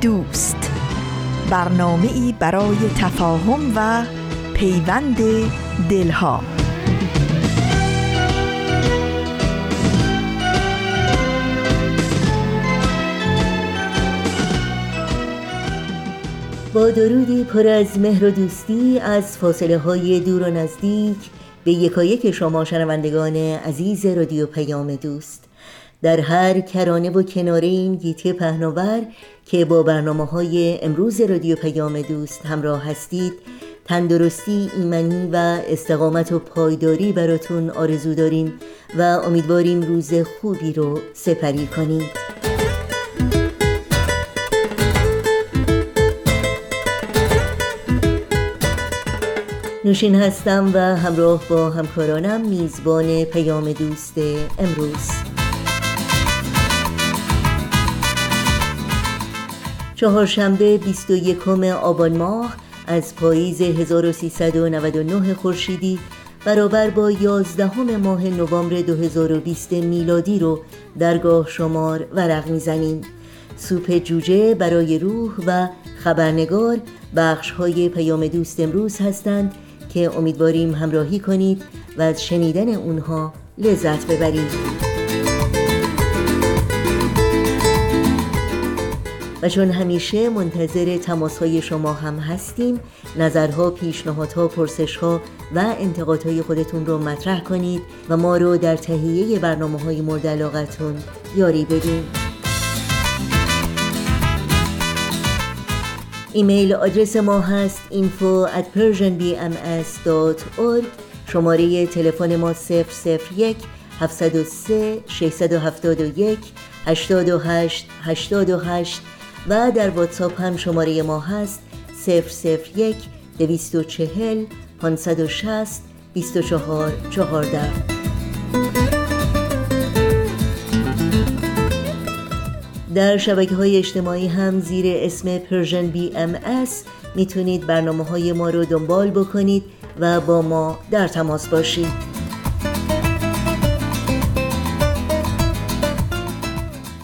دوست. برنامه ای برای تفاهم و پیوند دلها. با درودی پر از مهر و دوستی از فاصله های دور و نزدیک به یکایک شما شنوندگان عزیز رادیو پیام دوست. در هر کرانه و کناره این گیتی پهناور که با برنامه های امروز رادیو پیام دوست همراه هستید تندرستی ایمنی و استقامت و پایداری براتون آرزو داریم و امیدواریم روز خوبی رو سپری کنید. نوشین هستم و همراه با همکارانم میزبان پیام دوست امروز. چهارشنبه 21 آبان ماه از پاییز 1399 خورشیدی برابر با 11 ماه نوامبر 2020 میلادی رو درگاه شمار ورق می‌زنیم. سوپ جوجه برای روح و خبرنگار بخش های پیام دوست امروز هستند که امیدواریم همراهی کنید و از شنیدن اونها لذت ببرید. و چون همیشه منتظر تماس های شما هم هستیم نظرها، پیشنهادها، پرسشها و انتقادهای خودتون رو مطرح کنید و ما رو در تهیه برنامه های مورد علاقتون یاری بدین. ایمیل آدرس ما هست info at persianbms.org شماره تلفن ما 001 703 671 828 828 و در واتساپ هم شماره ما هست 001 240 560 24 14 در شبکه های اجتماعی هم زیر اسم Persian BMS می‌تونید برنامه های ما رو دنبال بکنید و با ما در تماس باشید.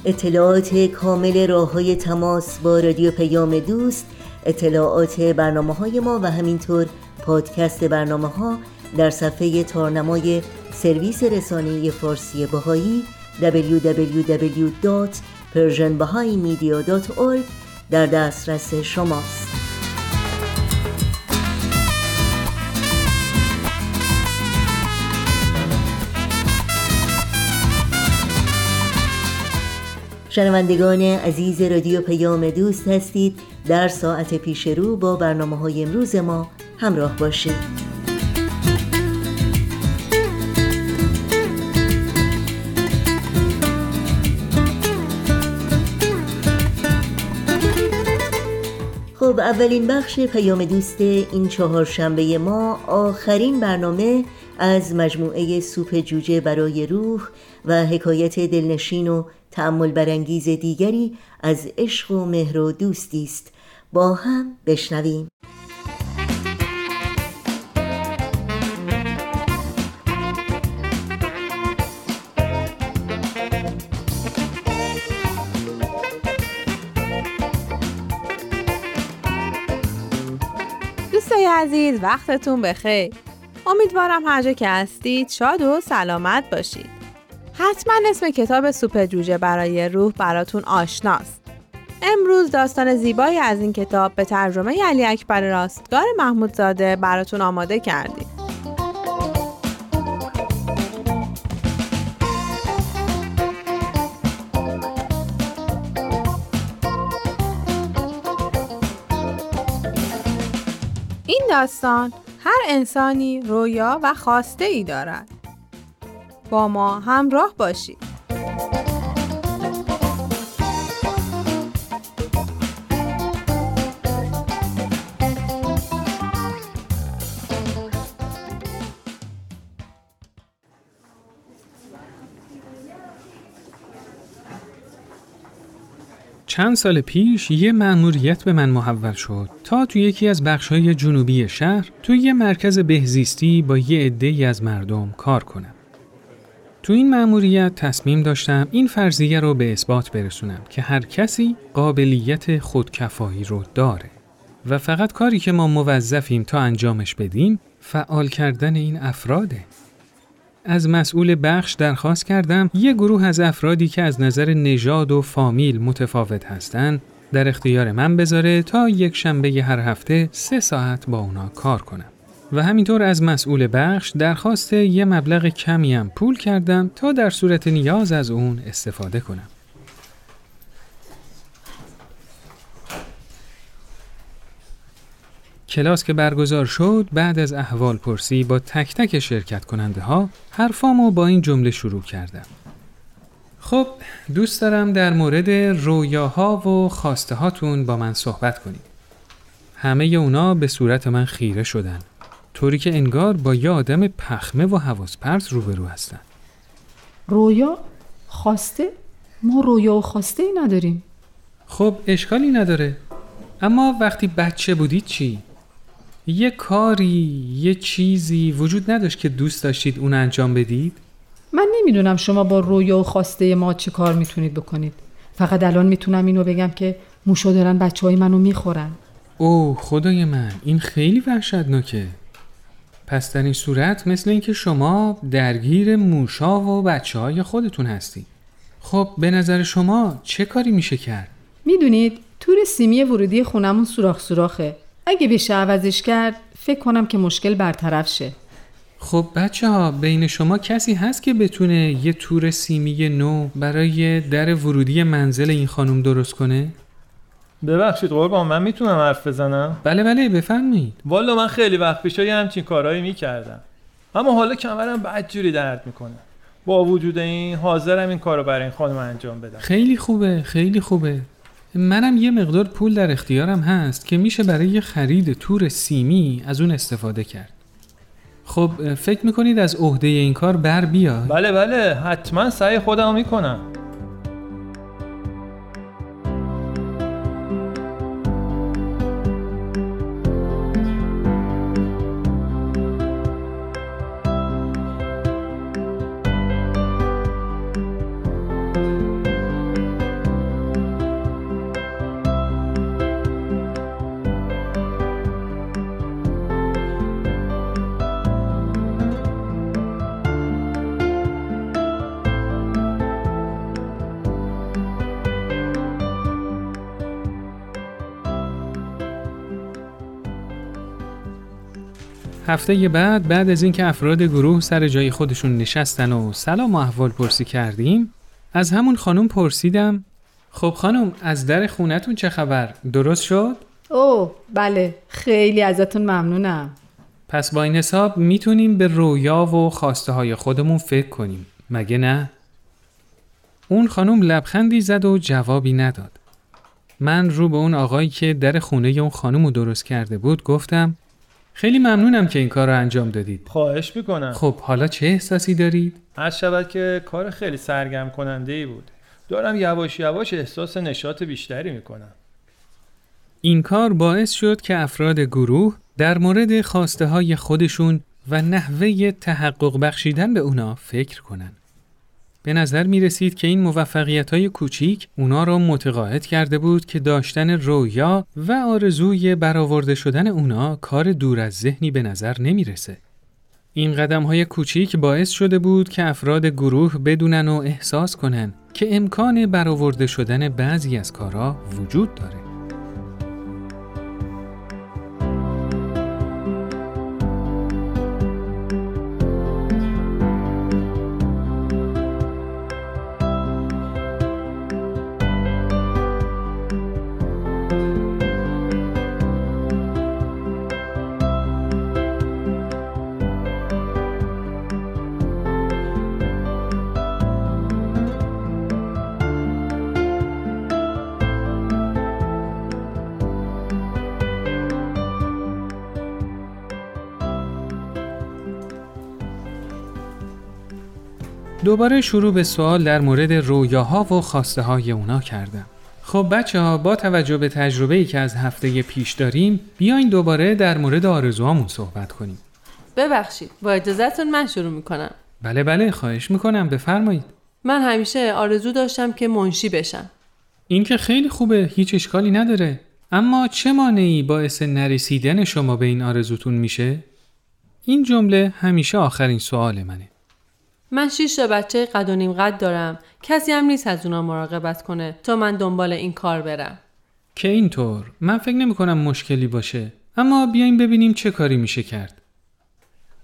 اطلاعات کامل راه های تماس با رادیو پیام دوست اطلاعات برنامه های ما و همینطور پادکست برنامه ها در صفحه تارنمای سرویس رسانه فارسی بهایی www.persianbahaimedia.org در دسترس شماست. شنوندگان عزیز رادیو پیام دوست هستید. در ساعت پیش رو با برنامه های امروز ما همراه باشید. خب اولین بخش پیام دوست این چهارشنبه ما آخرین برنامه از مجموعه سوپ جوجه برای روح و حکایت دلنشین و تعمل برانگیز دیگری از عشق و مهر و دوستی است. با هم بشنویم. دوستای عزیز وقتتون بخیر. امیدوارم هر جا که هستید شاد و سلامت باشید. حتما اسم کتاب سوپ جوجه برای روح براتون آشناست. امروز داستان زیبایی از این کتاب به ترجمه علی اکبر راستگار محمودزاده براتون آماده کردیم. این داستان هر انسانی رویا و خواسته ای دارد. با ما همراه باشید. چند سال پیش یه مأموریت به من محول شد تا تو یکی از بخش‌های جنوبی شهر تو یه مرکز بهزیستی با یه عده‌ای از مردم کار کنم. تو این مأموریت تصمیم داشتم این فرضیه رو به اثبات برسونم که هر کسی قابلیت خودکفایی رو داره و فقط کاری که ما موظفیم تا انجامش بدیم فعال کردن این افراده. از مسئول بخش درخواست کردم یه گروه از افرادی که از نظر نژاد و فامیل متفاوت هستند در اختیار من بذاره تا یک شنبه هر هفته سه ساعت با اونا کار کنم. و همینطور از مسئول بخش درخواست یه مبلغ کمی هم پول کردم تا در صورت نیاز از اون استفاده کنم. کلاس که برگزار شد بعد از احوال پرسی با تک تک شرکت کننده ها حرفامو با این جمله شروع کردم. خب دوست دارم در مورد رویاها و خواسته هاتون با من صحبت کنید. همه اونا به صورت من خیره شدن. طوری که انگار با یه آدم پخمه و حواس پرت روبرو هستن. رویا خواسته ما رویا و خواسته ای نداریم خب اشکالی نداره. اما وقتی بچه بودید چی؟ یه کاری، یه چیزی وجود نداشت که دوست داشتید اون انجام بدید؟ من نمی‌دونم شما با رویا و خواسته ما چه کار می‌تونید بکنید فقط الان می‌تونم اینو بگم که موشا دارن بچه های منو می‌خورن اوه خدای من این خیلی وحشتناکه پس در این صورت مثل اینکه شما درگیر موشا و بچه های خودتون هستید خب به نظر شما چه کاری میشه کرد؟ می‌دونید تور سیمی ورودی خونمون سوراخ سوراخه اگه بشه عوضش کرد فکر کنم که مشکل برطرف شه خب بچه ها بین شما کسی هست که بتونه یه تور سیمی نو برای در ورودی منزل این خانم درست کنه؟ ببخشید قربان من می‌تونم حرف بزنم؟ بله بله بفرمایید. والا من خیلی وقت پیش یه همچین کارهایی می‌کردم. اما حالا کمرم بدجوری درد می‌کنه. با وجود این حاضرم این کارو برای این خانم انجام بدم. خیلی خوبه خیلی خوبه. منم یه مقدار پول در اختیارم هست که میشه برای خرید تور سیمی از اون استفاده کرد. خب فکر می‌کنید از عهده این کار بر بیاد؟ بله بله حتما سعی خودم می‌کنم. هفته بعد بعد از اینکه افراد گروه سر جای خودشون نشستن و سلام و احوال پرسی کردیم از همون خانم پرسیدم خب خانم از در خونتون چه خبر؟ درست شد؟ اوه بله خیلی ازتون ممنونم. پس با این حساب می‌تونیم به رویا و خواسته های خودمون فکر کنیم مگه نه؟ اون خانم لبخندی زد و جوابی نداد. من رو به اون آقایی که در خونه اون خانم رو درست کرده بود گفتم خیلی ممنونم که این کار رو انجام دادید. خواهش می‌کنم خب حالا چه احساسی دارید؟ هر شود که کار خیلی سرگرم کننده ای بود دارم یواش یواش احساس نشاط بیشتری می‌کنم این کار باعث شد که افراد گروه در مورد خواسته های خودشون و نحوه تحقق بخشیدن به اونا فکر کنن. به نظر می رسید که این موفقیت های کوچیک اونا را متقاعد کرده بود که داشتن رویا و آرزوی برآورده شدن اونا کار دور از ذهنی به نظر نمی رسه. این قدم های کوچیک باعث شده بود که افراد گروه بدونن و احساس کنن که امکان برآورده شدن بعضی از کارها وجود داره. دوباره شروع به سوال در مورد رویاها و خواسته های اونا کردم. خب بچه ها با توجه به تجربه ای که از هفته پیش داریم بیاین دوباره در مورد آرزوهامون صحبت کنیم. ببخشید با اجازهتون من شروع می‌کنم. بله بله خواهش می‌کنم بفرمایید. من همیشه آرزو داشتم که منشی بشم. این که خیلی خوبه هیچ اشکالی نداره. اما چه مانعی باعث نرسیدن شما به این آرزوتون میشه؟ این جمله همیشه آخرین سوال منه. من شیش تا بچه قد و نیم قد دارم. کسی هم نیست از اونا مراقبت کنه تا من دنبال این کار برم. که اینطور. من فکر نمی کنم مشکلی باشه. اما بیایم ببینیم چه کاری میشه کرد.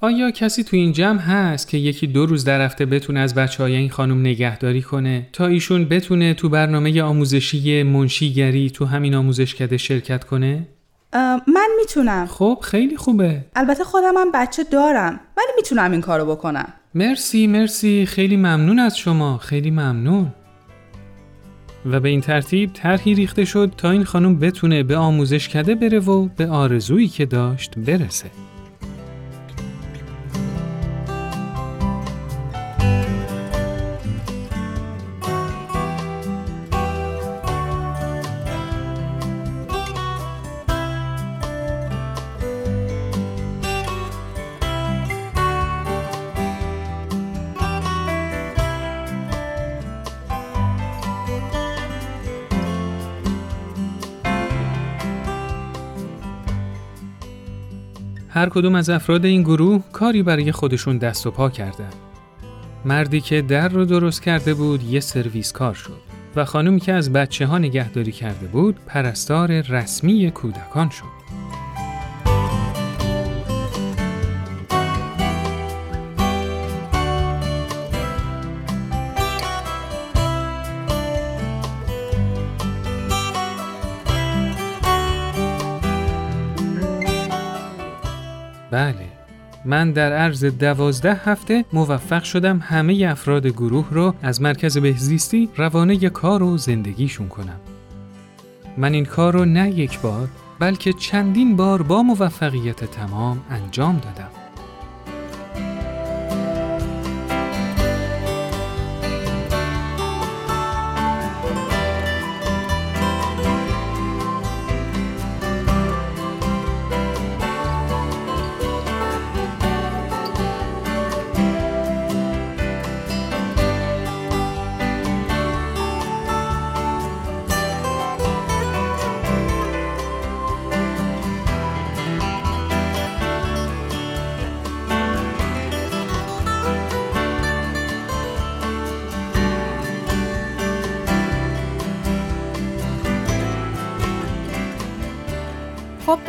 آیا کسی تو این جمع هست که یکی دو روز در هفته بتونه از بچه های این خانم نگهداری کنه؟ تا ایشون بتونه تو برنامه آموزشی منشیگری تو همین آموزشکده شرکت کنه؟ من می‌تونم. خب خیلی خوبه. البته خودم هم بچه دارم ولی می‌تونم این کارو بکنم. مرسی مرسی. خیلی ممنون از شما. خیلی ممنون. و به این ترتیب طرحی ریخته شد تا این خانم بتونه به آموزشکده بره و به آرزویی که داشت برسه. هر کدوم از افراد این گروه کاری برای خودشون دست و پا کردن. مردی که در رو درست کرده بود یه سرویس کار شد و خانمی که از بچه ها نگهداری کرده بود پرستار رسمی کودکان شد. من در عرض دوازده هفته موفق شدم همه افراد گروه رو از مرکز بهزیستی روانه کار و زندگیشون کنم. من این کار رو نه یک بار بلکه چندین بار با موفقیت تمام انجام دادم.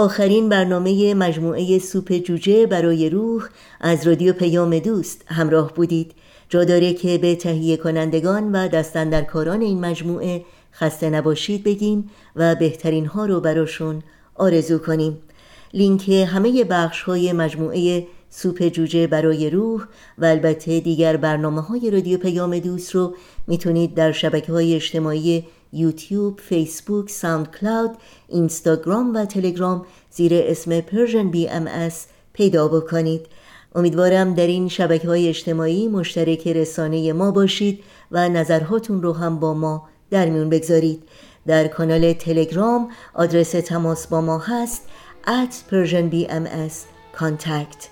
آخرین برنامه مجموعه سوپ جوجه برای روح از رادیو پیام دوست همراه بودید. جا داره که به تهیه کنندگان و دستندرکاران این مجموعه خسته نباشید بگیم و بهترین ها رو براشون آرزو کنیم. لینک همه بخش های مجموعه سوپ جوجه برای روح و البته دیگر برنامه های رادیو پیام دوست رو می‌تونید در شبکه های اجتماعی یوتیوب، فیسبوک، ساوند کلاود، اینستاگرام و تلگرام زیر اسم BMS پیدا بکنید. امیدوارم در این شبکه های اجتماعی مشترک رسانه ما باشید و نظرهاتون رو هم با ما در میون بگذارید. در کانال تلگرام آدرس تماس با ما هست at Persian BMS contact.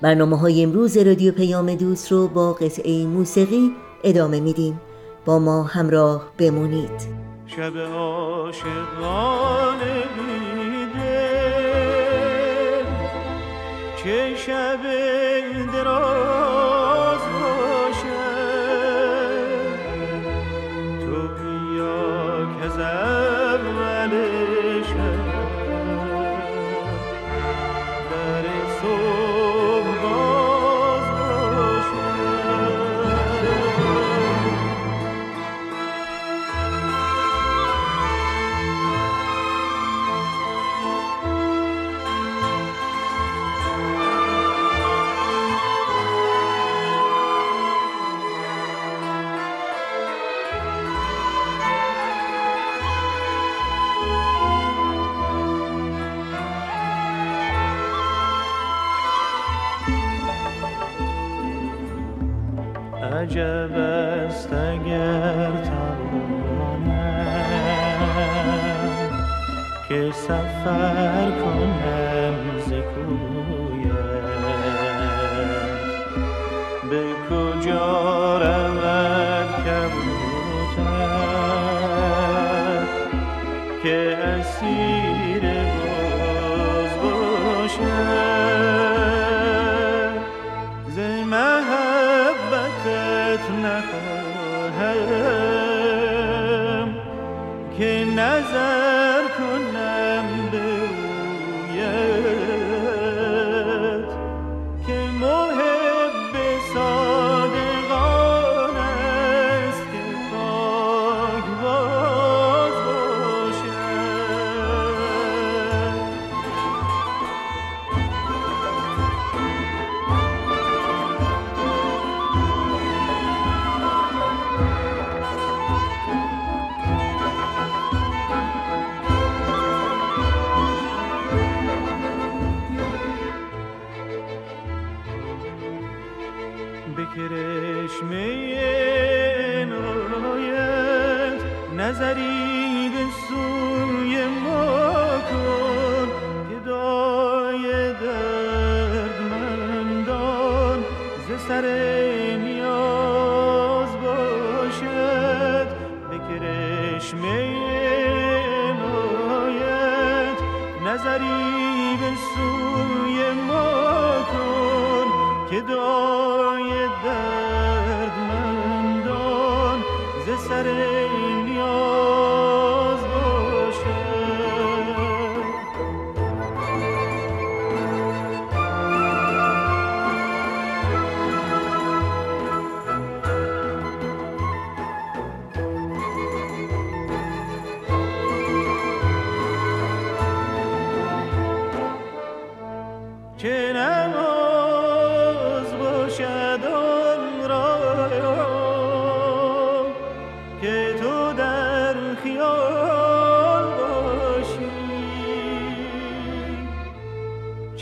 برنامه های امروز رادیو پیام دوست رو با قطعه موسیقی ادامه میدیم. با ما همراه بمونید. شب عاشقانه بیده چه شب دراز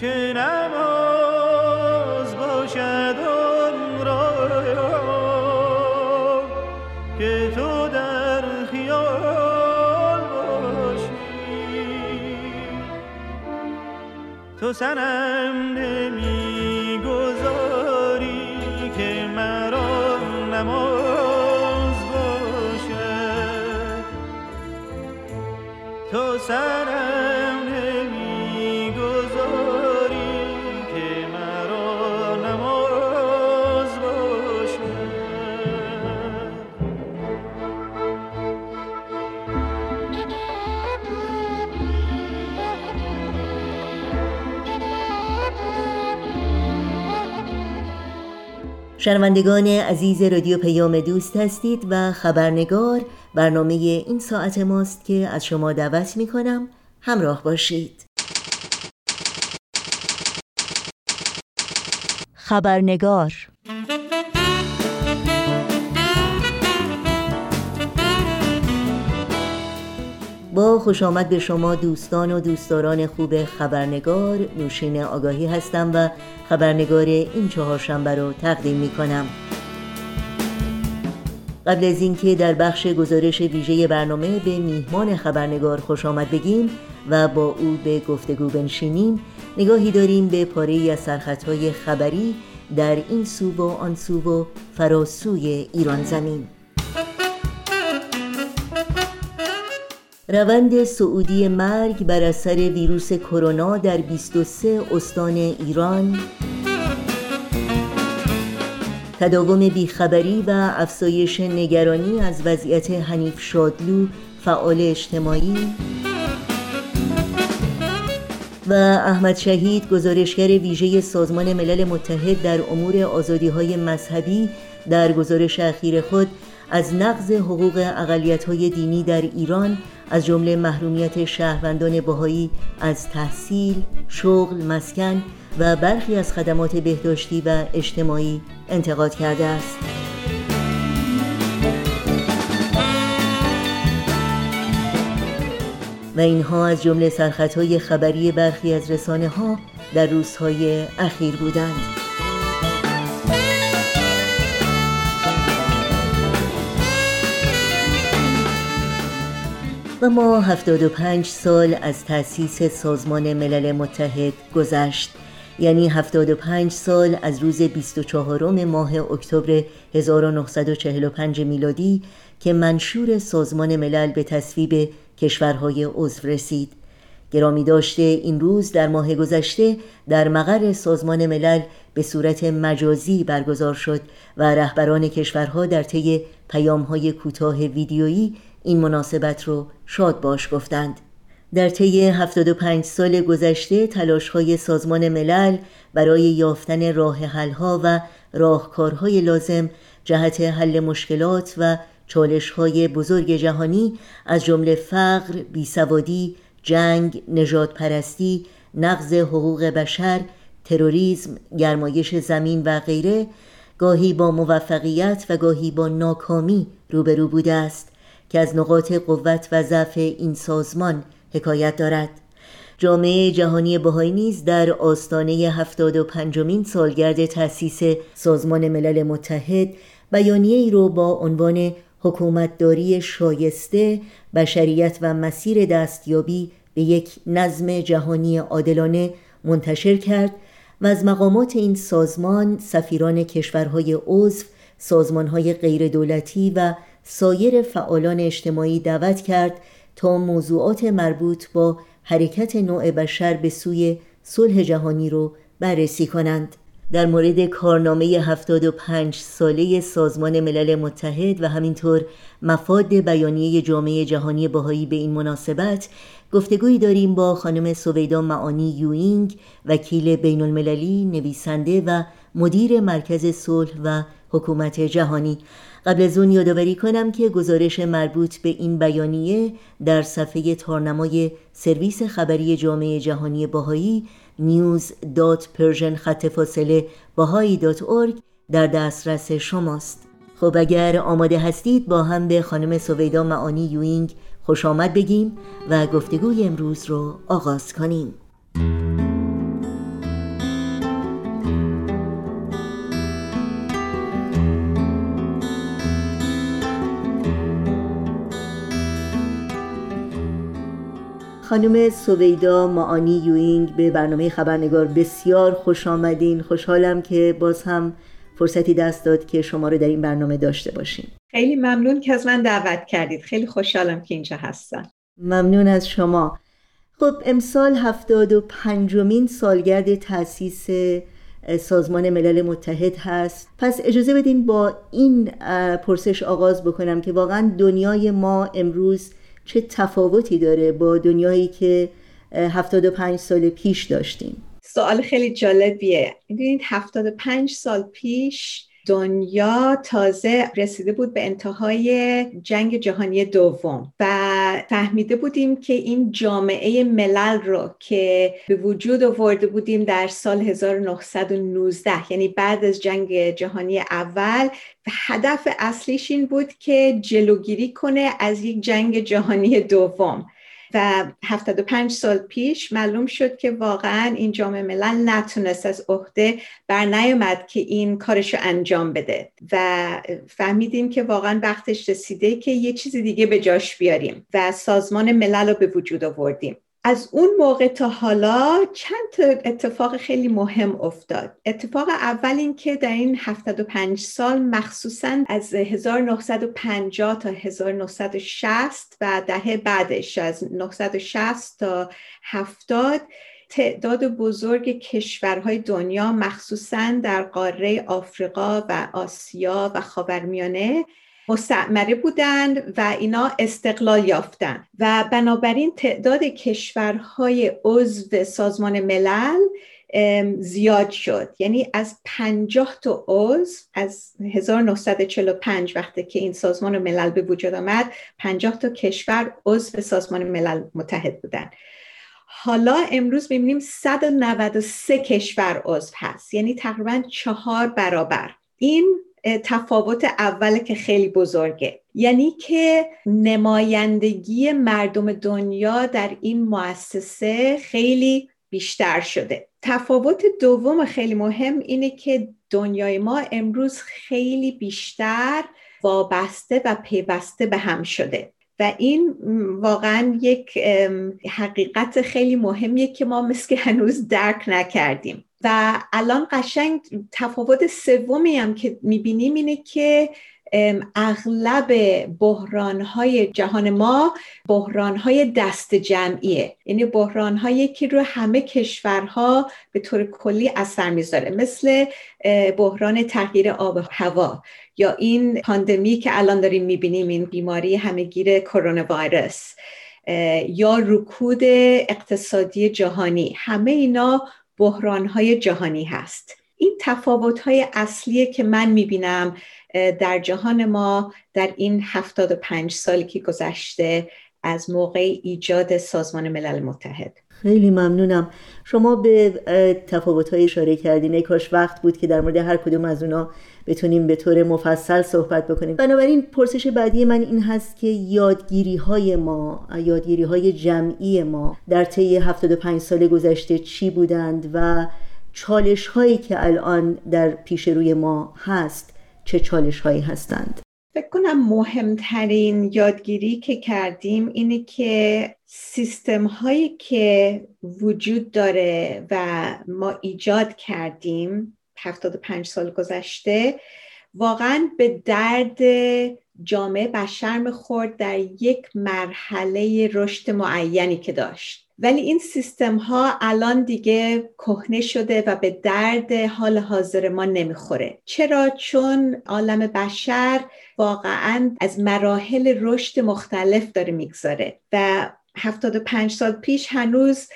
چه نماز باشد را که تو در خیال باشی. تو سنم شنوندگان عزیز رادیو پیام دوست هستید و خبرنگار برنامه این ساعت ماست که از شما دعوت می کنم همراه باشید. خبرنگار خوش آمد به شما دوستان و دوستداران خوب خبرنگار. نوشین آگاهی هستم و خبرنگار این چهارشنبه رو تقدیم می کنم قبل از اینکه در بخش گزارش ویژه برنامه به میهمان خبرنگار خوش آمد بگیم و با او به گفتگو بنشینیم نگاهی داریم به پاره از سرخطهای خبری در این سو و آن سو و فراسوی ایران زمین. روند سعودی مرگ بر اثر ویروس کرونا در 23 استان ایران. تداوم بیخبری و افزایش نگرانی از وضعیت حنیف شادلو فعال اجتماعی. و احمد شهید گزارشگر ویژه سازمان ملل متحد در امور آزادی های مذهبی در گزارش اخیر خود از نقض حقوق اقلیت‌های دینی در ایران از جمله محرومیت شهروندان بهایی از تحصیل، شغل، مسکن و برخی از خدمات بهداشتی و اجتماعی انتقاد کرده است. و اینها از جمله سرخطهای خبری برخی از رسانه ها در روزهای اخیر بودند. و ما 75 سال از تأسیس سازمان ملل متحد گذشت. یعنی 75 سال از روز 24 ماه اکتبر 1945 میلادی که منشور سازمان ملل به تصویب کشورهای عضو رسید. گرامی داشته این روز در ماه گذشته در مقر سازمان ملل به صورت مجازی برگزار شد و رهبران کشورها در طی پیامهای کوتاه ویدیویی این مناسبت رو شاد باش گفتند. در طی 75 سال گذشته تلاش‌های سازمان ملل برای یافتن راه حل‌ها و راهکارهای لازم جهت حل مشکلات و چالش‌های بزرگ جهانی از جمله فقر، بیسوادی، جنگ، نجات پرستی، نقض حقوق بشر، تروریسم، گرمایش زمین و غیره گاهی با موفقیت و گاهی با ناکامی روبرو بوده است. که از نقاط قوت و ضعف این سازمان حکایت دارد. جامعه جهانی بهایی نیز در آستانه 75 مین سالگرد تأسیس سازمان ملل متحد بیانیه ای رو با عنوان حکومتداری شایسته بشریت و مسیر دستیابی به یک نظم جهانی عادلانه منتشر کرد و از مقامات این سازمان سفیران کشورهای عضو سازمانهای غیردولتی و سایر فعالان اجتماعی دعوت کرد تا موضوعات مربوط با حرکت نوع بشر به سوی صلح جهانی رو بررسی کنند. در مورد کارنامه 75 ساله سازمان ملل متحد و همینطور مفاد بیانیه جامعه جهانی بهایی به این مناسبت گفتگویی داریم با خانم سویدا معانی یوینگ وکیل بین المللی نویسنده و مدیر مرکز صلح و حکومت جهانی. قبل از اون یادآوری کنم که گزارش مربوط به این بیانیه در صفحه تارنمای سرویس خبری جامعه جهانی باهایی news.persian خط فاصله در دسترس شماست. خب اگر آماده هستید با هم به خانم سویدا معانی یوینگ خوش آمد بگیم و گفتگوی امروز رو آغاز کنیم. خانم سویدا معانی یوینگ به برنامه خبرنگار بسیار خوش آمدین. خوشحالم که باز هم فرصتی دست داد که شما رو در این برنامه داشته باشیم. خیلی ممنون که از من دعوت کردید. خیلی خوشحالم که اینجا هستم. ممنون از شما. خب امسال هفتاد و پنجمین سالگرد تأسیس سازمان ملل متحد هست. پس اجازه بدین با این پرسش آغاز بکنم که واقعا دنیای ما امروز چه تفاوتی داره با دنیایی که 75 سال پیش داشتیم؟ سوال خیلی جالبیه. می‌دونید 75 سال پیش دنیا تازه رسیده بود به انتهای جنگ جهانی دوم و فهمیده بودیم که این جامعه ملل رو که به وجود آورده بودیم در سال 1919 یعنی بعد از جنگ جهانی اول هدف اصلیش این بود که جلوگیری کنه از یک جنگ جهانی دوم. و 75 سال پیش معلوم شد که واقعا این جامعه ملل نتونست از عهده بر نیومد که این کارش رو انجام بده. و فهمیدیم که واقعا وقتش رسیده که یه چیز دیگه به جاش بیاریم و سازمان ملل رو به وجود آوردیم. از اون موقع تا حالا چند تا اتفاق خیلی مهم افتاد. اتفاق اول این که در این 75 سال مخصوصا از 1950 تا 1960 و دهه بعدش از 1960 تا 70 تعداد بزرگ کشورهای دنیا مخصوصا در قاره آفریقا و آسیا و خاورمیانه مستعمره بودند و اینا استقلال یافتند و بنابراین تعداد کشورهای عضو سازمان ملل زیاد شد. یعنی از 50 تا عضو از 1945 وقتی که این سازمان ملل به وجود آمد 50 تا کشور عضو سازمان ملل متحد بودند حالا امروز می‌بینیم 193 کشور عضو هست. یعنی تقریبا چهار برابر. این تفاوت اوله که خیلی بزرگه. یعنی که نمایندگی مردم دنیا در این مؤسسه خیلی بیشتر شده. تفاوت دوم خیلی مهم اینه که دنیای ما امروز خیلی بیشتر وابسته و پیوسته به هم شده. و این واقعا یک حقیقت خیلی مهمیه که ما مثل هنوز درک نکردیم. و الان قشنگ تفاوت سومی هم که می‌بینیم اینه که اغلب بحران های جهان ما بحران های دست جمعیه. یعنی بحران هایی که رو همه کشورها به طور کلی اثر می‌ذاره. مثل بحران تغییر آب و هوا یا این پاندمی که الان داریم می‌بینیم این بیماری همهگیر کرونا ویروس یا رکود اقتصادی جهانی. همه اینا بحران های جهانی هست. این تفاوت های اصلیه که من می‌بینم در جهان ما در این 75 سالی که گذشته از موقع ایجاد سازمان ملل متحد. خیلی ممنونم. شما به تفاوت‌های اشاره کردین. ای کاش وقت بود که در مورد هر کدوم از اونا بتونیم به طور مفصل صحبت بکنیم. بنابراین پرسش بعدی من این هست که یادگیری های ما یادگیری های جمعی ما در طی 75 سال گذشته چی بودند و چالش هایی که الان در پیش روی ما هست چه چالش هایی هستند؟ فکر کنم مهمترین یادگیری که کردیم اینه که سیستم هایی که وجود داره و ما ایجاد کردیم 75 سال گذشته واقعا به درد جامعه بشر می‌خورد در یک مرحله رشد معینی که داشت. ولی این سیستم ها الان دیگه کهنه شده و به درد حال حاضر ما نمی‌خوره. چرا؟ چون عالم بشر واقعا از مراحل رشد مختلف داره می‌گذاره و 75 سال پیش هنوز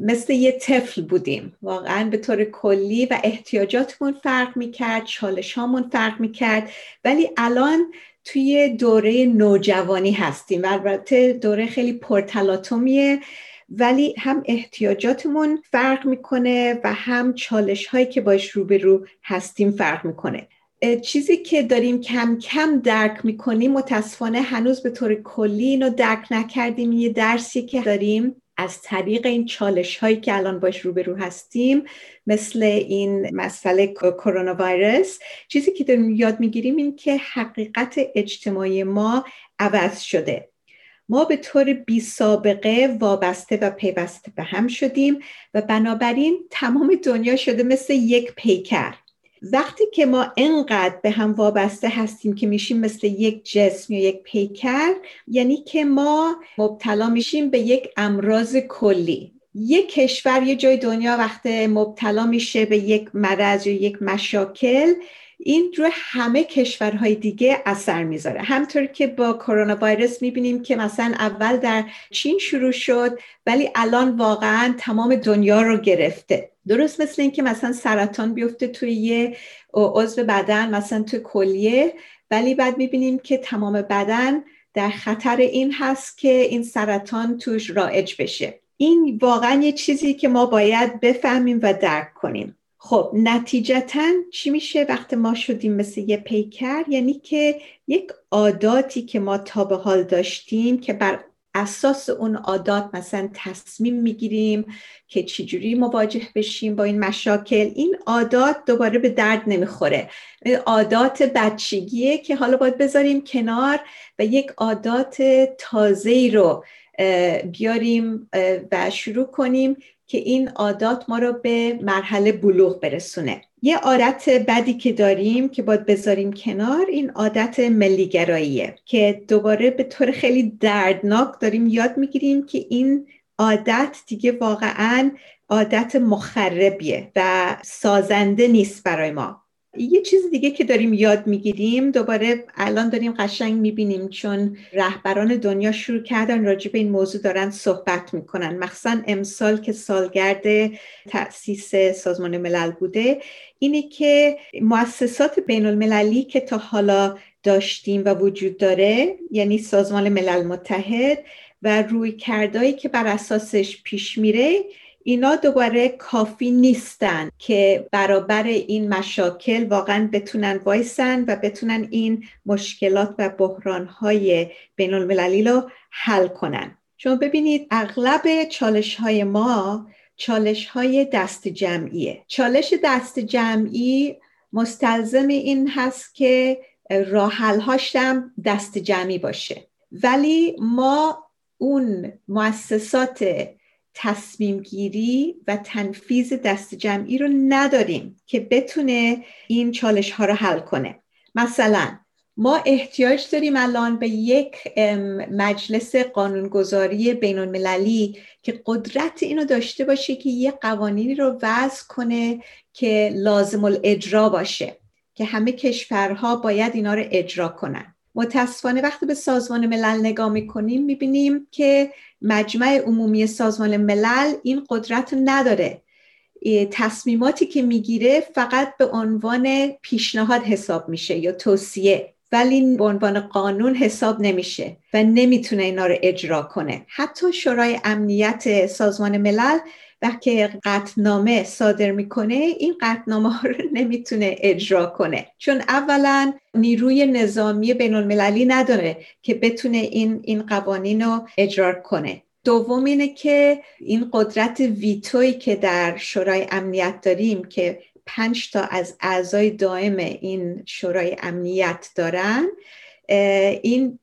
مثل یه طفل بودیم. واقعا به طور کلی و احتیاجاتمون فرق می‌کرد چالش هامون فرق می‌کرد. ولی الان توی دوره نوجوانی هستیم. البته دوره خیلی پرتلاطمیه. ولی هم احتیاجاتمون فرق می‌کنه و هم چالش هایی که باش روبرو هستیم فرق می‌کنه. چیزی که داریم کم کم درک می‌کنیم متاسفانه هنوز به طور کلی اینو درک نکردیم. یه درسی که داریم از طریق این چالش هایی که الان باش روبرو هستیم مثل این مسئله کرونا ویروس چیزی که داریم یاد می‌گیریم این که حقیقت اجتماعی ما عوض شده. ما به طور بی سابقه وابسته و پیوسته به هم شدیم و بنابراین تمام دنیا شده مثل یک پیکر. وقتی که ما انقدر به هم وابسته هستیم که میشیم مثل یک جسم یا یک پیکر یعنی که ما مبتلا میشیم به یک امراض کلی. یک کشور یه جای دنیا وقتی مبتلا میشه به یک مرض یا یک مشاکل این رو همه کشورهای دیگه اثر می‌ذاره. همطور که با کرونا ویروس می‌بینیم که مثلا اول در چین شروع شد ولی الان واقعا تمام دنیا رو گرفته. درست مثل اینکه مثلا سرطان بیفته توی یه عضو بدن مثلا توی کلیه ولی بعد می‌بینیم که تمام بدن در خطر این هست که این سرطان توش رایج بشه. این واقعا یه چیزی که ما باید بفهمیم و درک کنیم. خب نتیجتا چی میشه وقتی ما شدیم مثل یه پیکر؟ یعنی که یک عاداتی که ما تا به حال داشتیم که بر اساس اون عادات مثلا تصمیم می‌گیریم که چجوری مواجه بشیم با این مشاکل این عادات دوباره به درد نمی‌خوره. عادات بچگیه که حالا باید بذاریم کنار و یک عادات تازه رو بیاریم و شروع کنیم که این عادات ما رو به مرحله بلوغ برسونه. یه عادت بدی که داریم که باید بذاریم کنار این عادت ملیگراییه که دوباره به طور خیلی دردناک داریم یاد می‌گیریم که این عادت دیگه واقعا عادت مخربیه و سازنده نیست برای ما. یه چیز دیگه که داریم یاد می‌گیریم دوباره الان داریم قشنگ می‌بینیم چون رهبران دنیا شروع کردن راجع به این موضوع دارن صحبت می‌کنن. مخصوصا امسال که سالگرد تأسیس سازمان ملل بوده اینه که مؤسسات بین المللی که تا حالا داشتیم و وجود داره یعنی سازمان ملل متحد و روی کردهایی که بر اساسش پیش میره اینا دوباره کافی نیستن که برابر این مشاکل واقعا بتونن وایسن و بتونن این مشکلات و بحرانهای بین المللی رو حل کنن. شما ببینید اغلب چالش های ما چالش های دست جمعیه. چالش دست جمعی مستلزم این هست که راحل هاشم دست جمعی باشه. ولی ما اون مؤسسات تصمیم گیری و تنفیز دست جمعی رو نداریم که بتونه این چالش ها رو حل کنه. مثلا ما احتیاج داریم الان به یک مجلس قانونگذاری بین المللی که قدرت اینو داشته باشه که یه قوانینی رو وضع کنه که لازم الاجرا باشه که همه کشورها باید اینا رو اجرا کنن. متاسفانه وقتی به سازمان ملل نگاه می‌کنیم می‌بینیم که مجمع عمومی سازمان ملل این قدرت نداره. تصمیماتی که می‌گیره فقط به عنوان پیشنهاد حساب میشه یا توصیه ولی به عنوان قانون حساب نمیشه و نمی‌تونه اینا رو اجرا کنه. حتی شورای امنیت سازمان ملل وقتی قطنامه صادر می‌کنه این قطنامه ها رو نمی‌تونه اجرا کنه. چون اولا نیروی نظامی بین المللی نداره که بتونه این, این قوانین رو اجرا کنه. دوم اینه که این قدرت ویتوی که در شورای امنیت داریم که پنج تا از اعضای دائم این شورای امنیت دارن این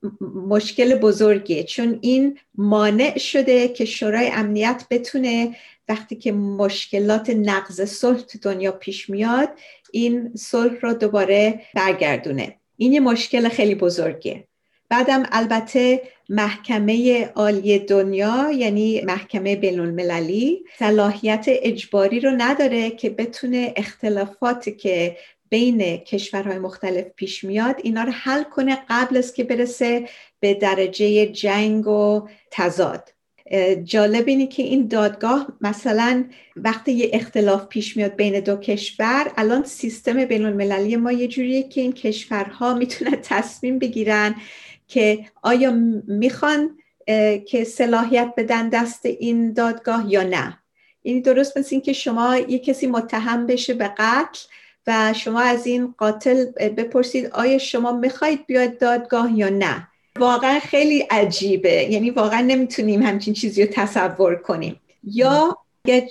مشکل بزرگیه. چون این مانع شده که شورای امنیت بتونه وقتی که مشکلات نقض صلح تو دنیا پیش میاد این صلح رو دوباره برگردونه. این یه مشکل خیلی بزرگیه. بعدم البته محکمه عالی دنیا یعنی محکمه بین المللی صلاحیت اجباری رو نداره که بتونه اختلافاتی که بین کشورهای مختلف پیش میاد اینا رو حل کنه قبل از که برسه به درجه جنگ و تضاد. جالب اینه که این دادگاه مثلا وقتی یه اختلاف پیش میاد بین دو کشور الان سیستم بین المللی ما یه جوریه که این کشورها می‌تونن تصمیم بگیرن که آیا می‌خوان که صلاحیت بدن دست این دادگاه یا نه. این درست مثل این که شما یه کسی متهم بشه به قتل و شما از این قاتل بپرسید آیا شما می‌خواید بیاد دادگاه یا نه. واقعا خیلی عجیبه. یعنی واقعا نمی‌تونیم همچین چیزی رو تصور کنیم. یا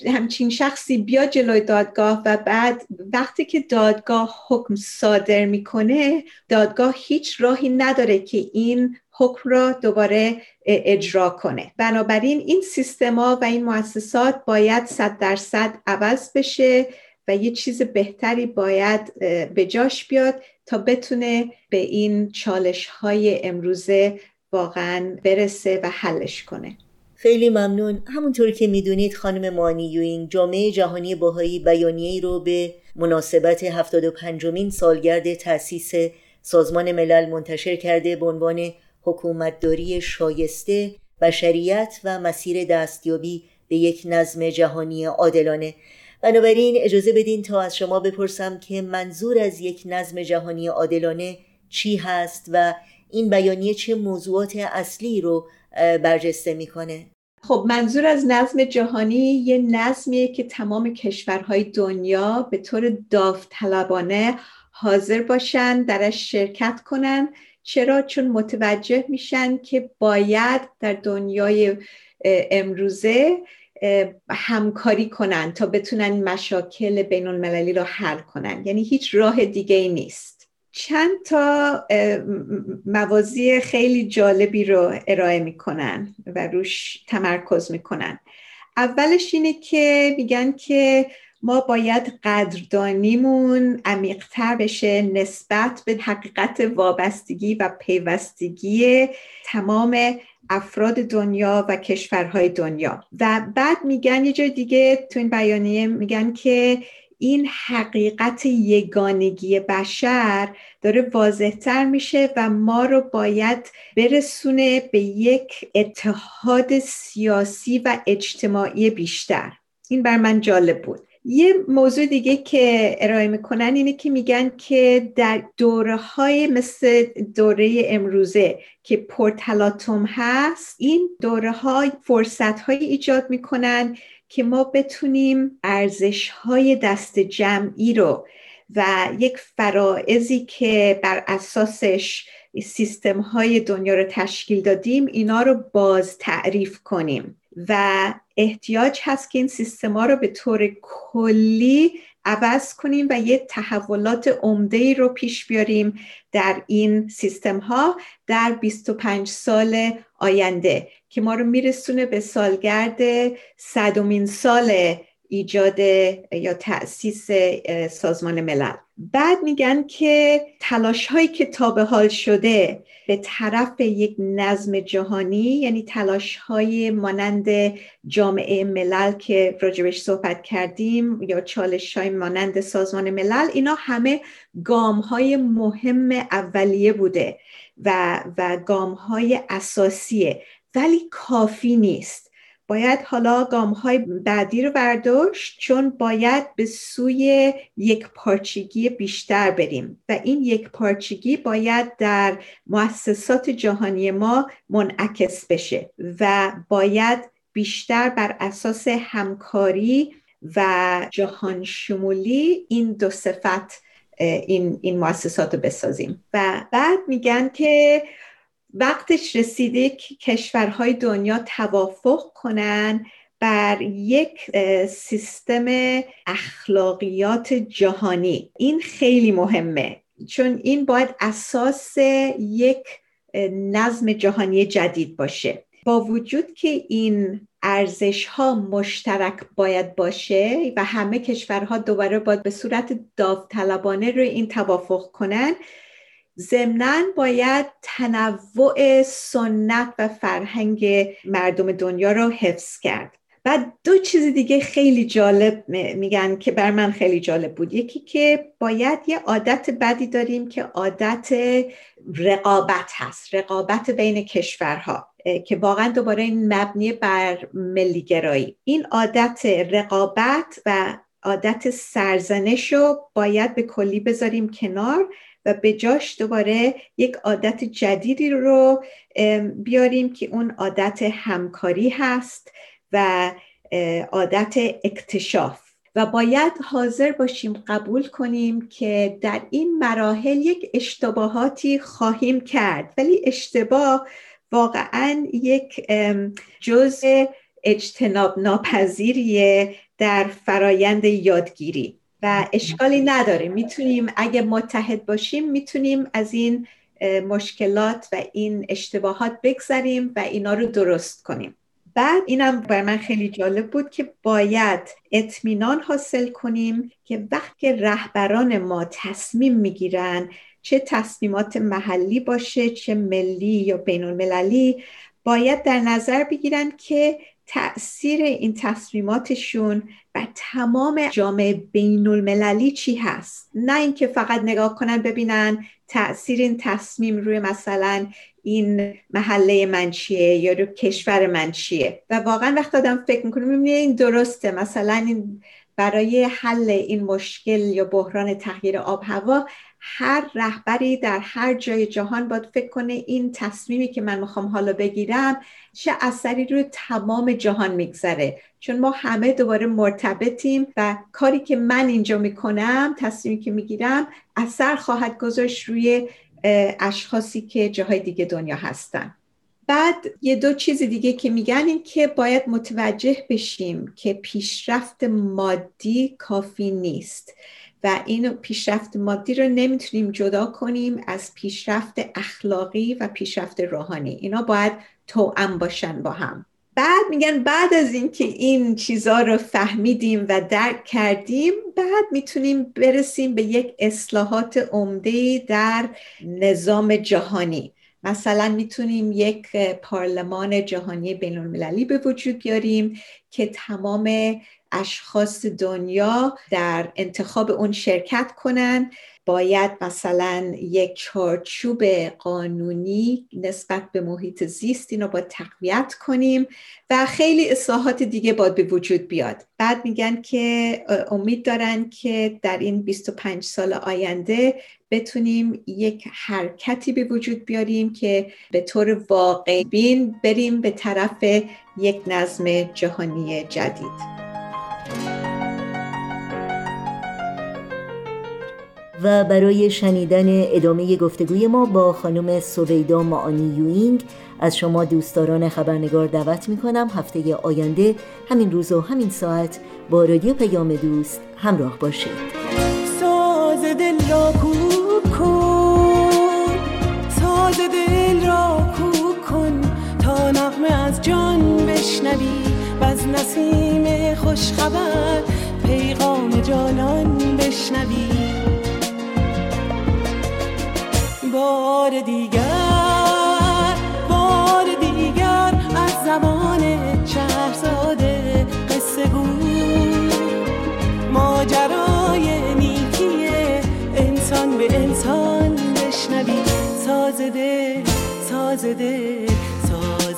همچین شخصی بیا جلوی دادگاه و بعد وقتی که دادگاه حکم صادر می‌کنه دادگاه هیچ راهی نداره که این حکم را دوباره اجرا کنه. بنابراین این سیستما و این مؤسسات باید صد درصد عوض بشه و یه چیز بهتری باید به جاش بیاد تا بتونه به این چالش های امروزه واقعا برسه و حلش کنه. خیلی ممنون. همونطور که می‌دونید خانم مانی یوینگ جامعه جهانی باهایی بیانیه‌ای رو به مناسبت 75 مین سالگرد تأسیس سازمان ملل منتشر کرده به عنوان حکومتداری شایسته بشریت و مسیر دستیابی به یک نظم جهانی عادلانه. بنابراین اجازه بدین تا از شما بپرسم که منظور از یک نظم جهانی عادلانه چی هست و این بیانیه چه موضوعات اصلی رو برجسته می‌کنه؟ خب منظور از نظم جهانی یه نظمیه که تمام کشورهای دنیا به طور داوطلبانه حاضر باشن درش شرکت کنن. چرا؟ چون متوجه میشن که باید در دنیای امروزه همکاری کنن تا بتونن مشاکل بین المللی رو حل کنن. یعنی هیچ راه دیگه ای نیست. چند تا موازی خیلی جالبی رو ارائه می‌کنن و روش تمرکز می‌کنن. اولش اینه که میگن که ما باید قدردانیمون عمیقتر بشه نسبت به حقیقت وابستگی و پیوستگی تمام افراد دنیا و کشورهای دنیا. و بعد میگن یه جای دیگه تو این بیانیه میگن که این حقیقت یگانگی بشر داره واضحتر میشه و ما رو باید برسونه به یک اتحاد سیاسی و اجتماعی بیشتر. این بر من جالب بود. یه موضوع دیگه که ارائه می‌کنن اینه که میگن که در دوره های مثل دوره امروزه که پرتلاتوم هست این دوره های فرصت های ایجاد می‌کنن که ما بتونیم ارزش های دست جمعی رو و یک فرائضی که بر اساسش سیستم های دنیا رو تشکیل دادیم اینا رو باز تعریف کنیم. و احتیاج هست که این سیستما رو به طور کلی عوض کنیم و یه تحولات عمده ای رو پیش بیاریم در این سیستم ها در 25 سال آینده که ما رو میرسونه به سالگرد صدومین سال ایجاد یا تأسیس سازمان ملل. بعد میگن که تلاش هایی که تا به حال شده به طرف یک نظم جهانی یعنی تلاش های مانند جامعه ملل که راجبش صحبت کردیم یا چالش های مانند سازمان ملل اینا همه گام های مهم اولیه بوده و, و گام های اساسیه. ولی کافی نیست. باید حالا گام های بعدی رو برداشت چون باید به سوی یک پارچگی بیشتر بریم و این یک پارچگی باید در مؤسسات جهانی ما منعکس بشه و باید بیشتر بر اساس همکاری و جهان شمولی این دو صفت این, این مؤسسات رو بسازیم. و بعد میگن که وقتش رسیده که کشورهای دنیا توافق کنن بر یک سیستم اخلاقیات جهانی. این خیلی مهمه چون این باید اساس یک نظم جهانی جدید باشه. با وجود که این ارزش ها مشترک باید باشه و همه کشورها دوباره باید به صورت داوطلبانه روی این توافق کنن ضمنا باید تنوع سنت و فرهنگ مردم دنیا رو حفظ کرد. بعد دو چیز دیگه خیلی جالب میگن که بر من خیلی جالب بود. یکی که باید یه عادت بدی داریم که عادت رقابت هست رقابت بین کشورها که واقعا دوباره این مبنی بر ملیگرایی. این عادت رقابت و عادت سرزنش رو باید به کلی بذاریم کنار و به جاش دوباره یک عادت جدیدی رو بیاریم که اون عادت همکاری هست و عادت اکتشاف. و باید حاضر باشیم قبول کنیم که در این مراحل یک اشتباهاتی خواهیم کرد. ولی اشتباه واقعا یک جزء اجتناب ناپذیریه در فرایند یادگیری. و اشکالی نداره. می‌تونیم اگه متحد باشیم می‌تونیم از این مشکلات و این اشتباهات بگذریم و اینا رو درست کنیم. بعد اینم بر من خیلی جالب بود که باید اطمینان حاصل کنیم که وقتی رهبران ما تصمیم می‌گیرن چه تصمیمات محلی باشه چه ملی یا بین المللی باید در نظر بگیرن که تاثیر این تصمیماتشون و تمام جامعه بین المللی چی هست؟ نه اینکه فقط نگاه کنن ببینن تاثیر این تصمیم روی مثلا این محله من چیه یا روی کشور من چیه. و واقعا وقت آدم فکر می‌کنه می‌بینه این درسته. مثلا این برای حل این مشکل یا بحران تغییر آب هوا هر رهبری در هر جای جهان باید فکر کنه این تصمیمی که من می‌خوام حالا بگیرم چه اثری روی تمام جهان میگذره. چون ما همه دوباره مرتبطیم و کاری که من اینجا می‌کنم تصمیمی که می‌گیرم اثر خواهد گذاشت روی اشخاصی که جاهای دیگه دنیا هستن. بعد یه دو چیز دیگه که میگن این که باید متوجه بشیم که پیشرفت مادی کافی نیست. و این پیشرفت مادی رو نمی‌تونیم جدا کنیم از پیشرفت اخلاقی و پیشرفت روحانی. اینا باید توأم باشن با هم. بعد میگن بعد از اینکه این چیزها رو فهمیدیم و درک کردیم بعد می‌تونیم برسیم به یک اصلاحات عمده در نظام جهانی. مثلا می‌تونیم یک پارلمان جهانی بین المللی به وجود بیاریم که تمام اشخاص دنیا در انتخاب اون شرکت کنن. باید مثلا یک چارچوب قانونی نسبت به محیط زیست اینو با تقویت کنیم و خیلی اصلاحات دیگه باید به وجود بیاد. بعد میگن که امید دارن که در این 25 سال آینده بتونیم یک حرکتی به وجود بیاریم که به طور واقعی بین بریم به طرف یک نظم جهانی جدید. و برای شنیدن ادامه گفتگوی ما با خانم سویدا معانی یوینگ از شما دوستداران خبرنگار دعوت می کنم هفته آینده همین روز و همین ساعت با رادیو پیام دوست همراه باشید. ساز دل را کوب کن ساز دل را کوب کن تا نغمه از جان بشنوی و از نسیم خوشخبر پیغام جانان بشنوی. بار دیگر بار دیگر از زمان شهرزاده قصه گو ماجرای نیکی انسان به انسان بشنوی. ساز دل ساز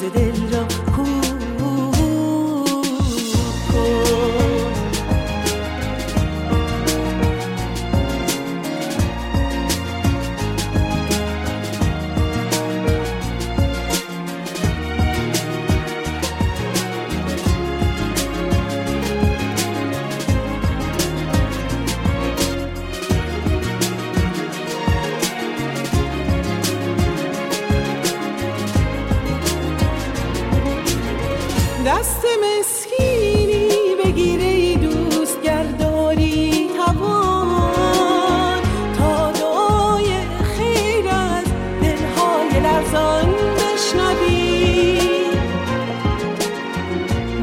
دلهای لرزان بشنوی.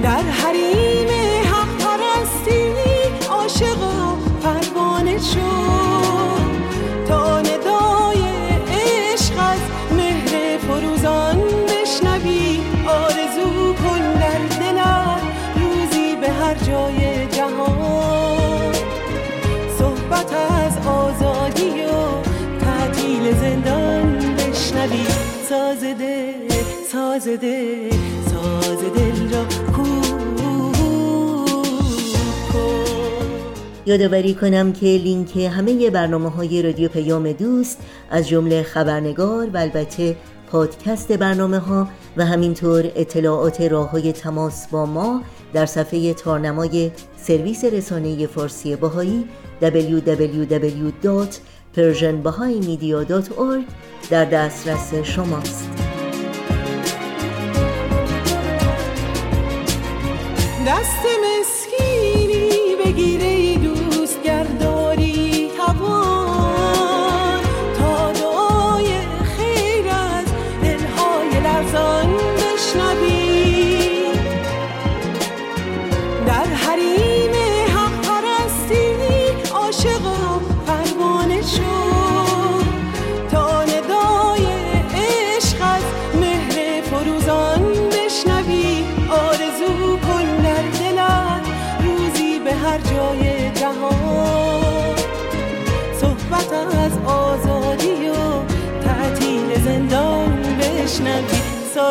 در حریم ساز دل ساز دل را یادآوری کنم که لینک همه برنامه های رادیو پیام دوست از جمله خبرنگار و البته پادکست برنامه ها و همینطور اطلاعات راه های تماس با ما در صفحه تارنمای سرویس رسانه فارسی باهایی www.persianbahaimedia.org در دسترس شماست. دست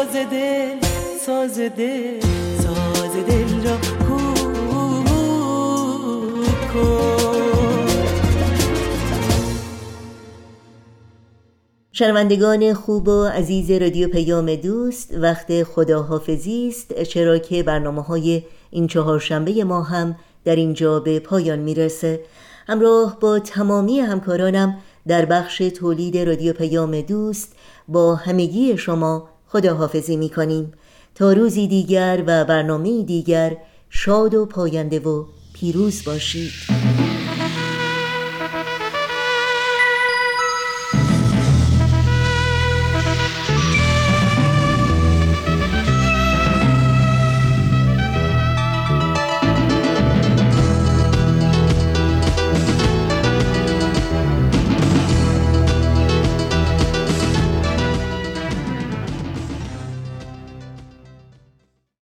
ساز دل ساز دل ساز دل را شنوندگان خوب و عزیز رادیو پیام دوست وقت خداحافظی است. چرا که برنامه های این چهارشنبه ما هم در اینجا به پایان می‌رسه. همراه با تمامی همکارانم در بخش تولید رادیو پیام دوست با همگی شما خداحافظی می‌کنیم. تا روزی دیگر و برنامه دیگر شاد و پاینده و پیروز باشید.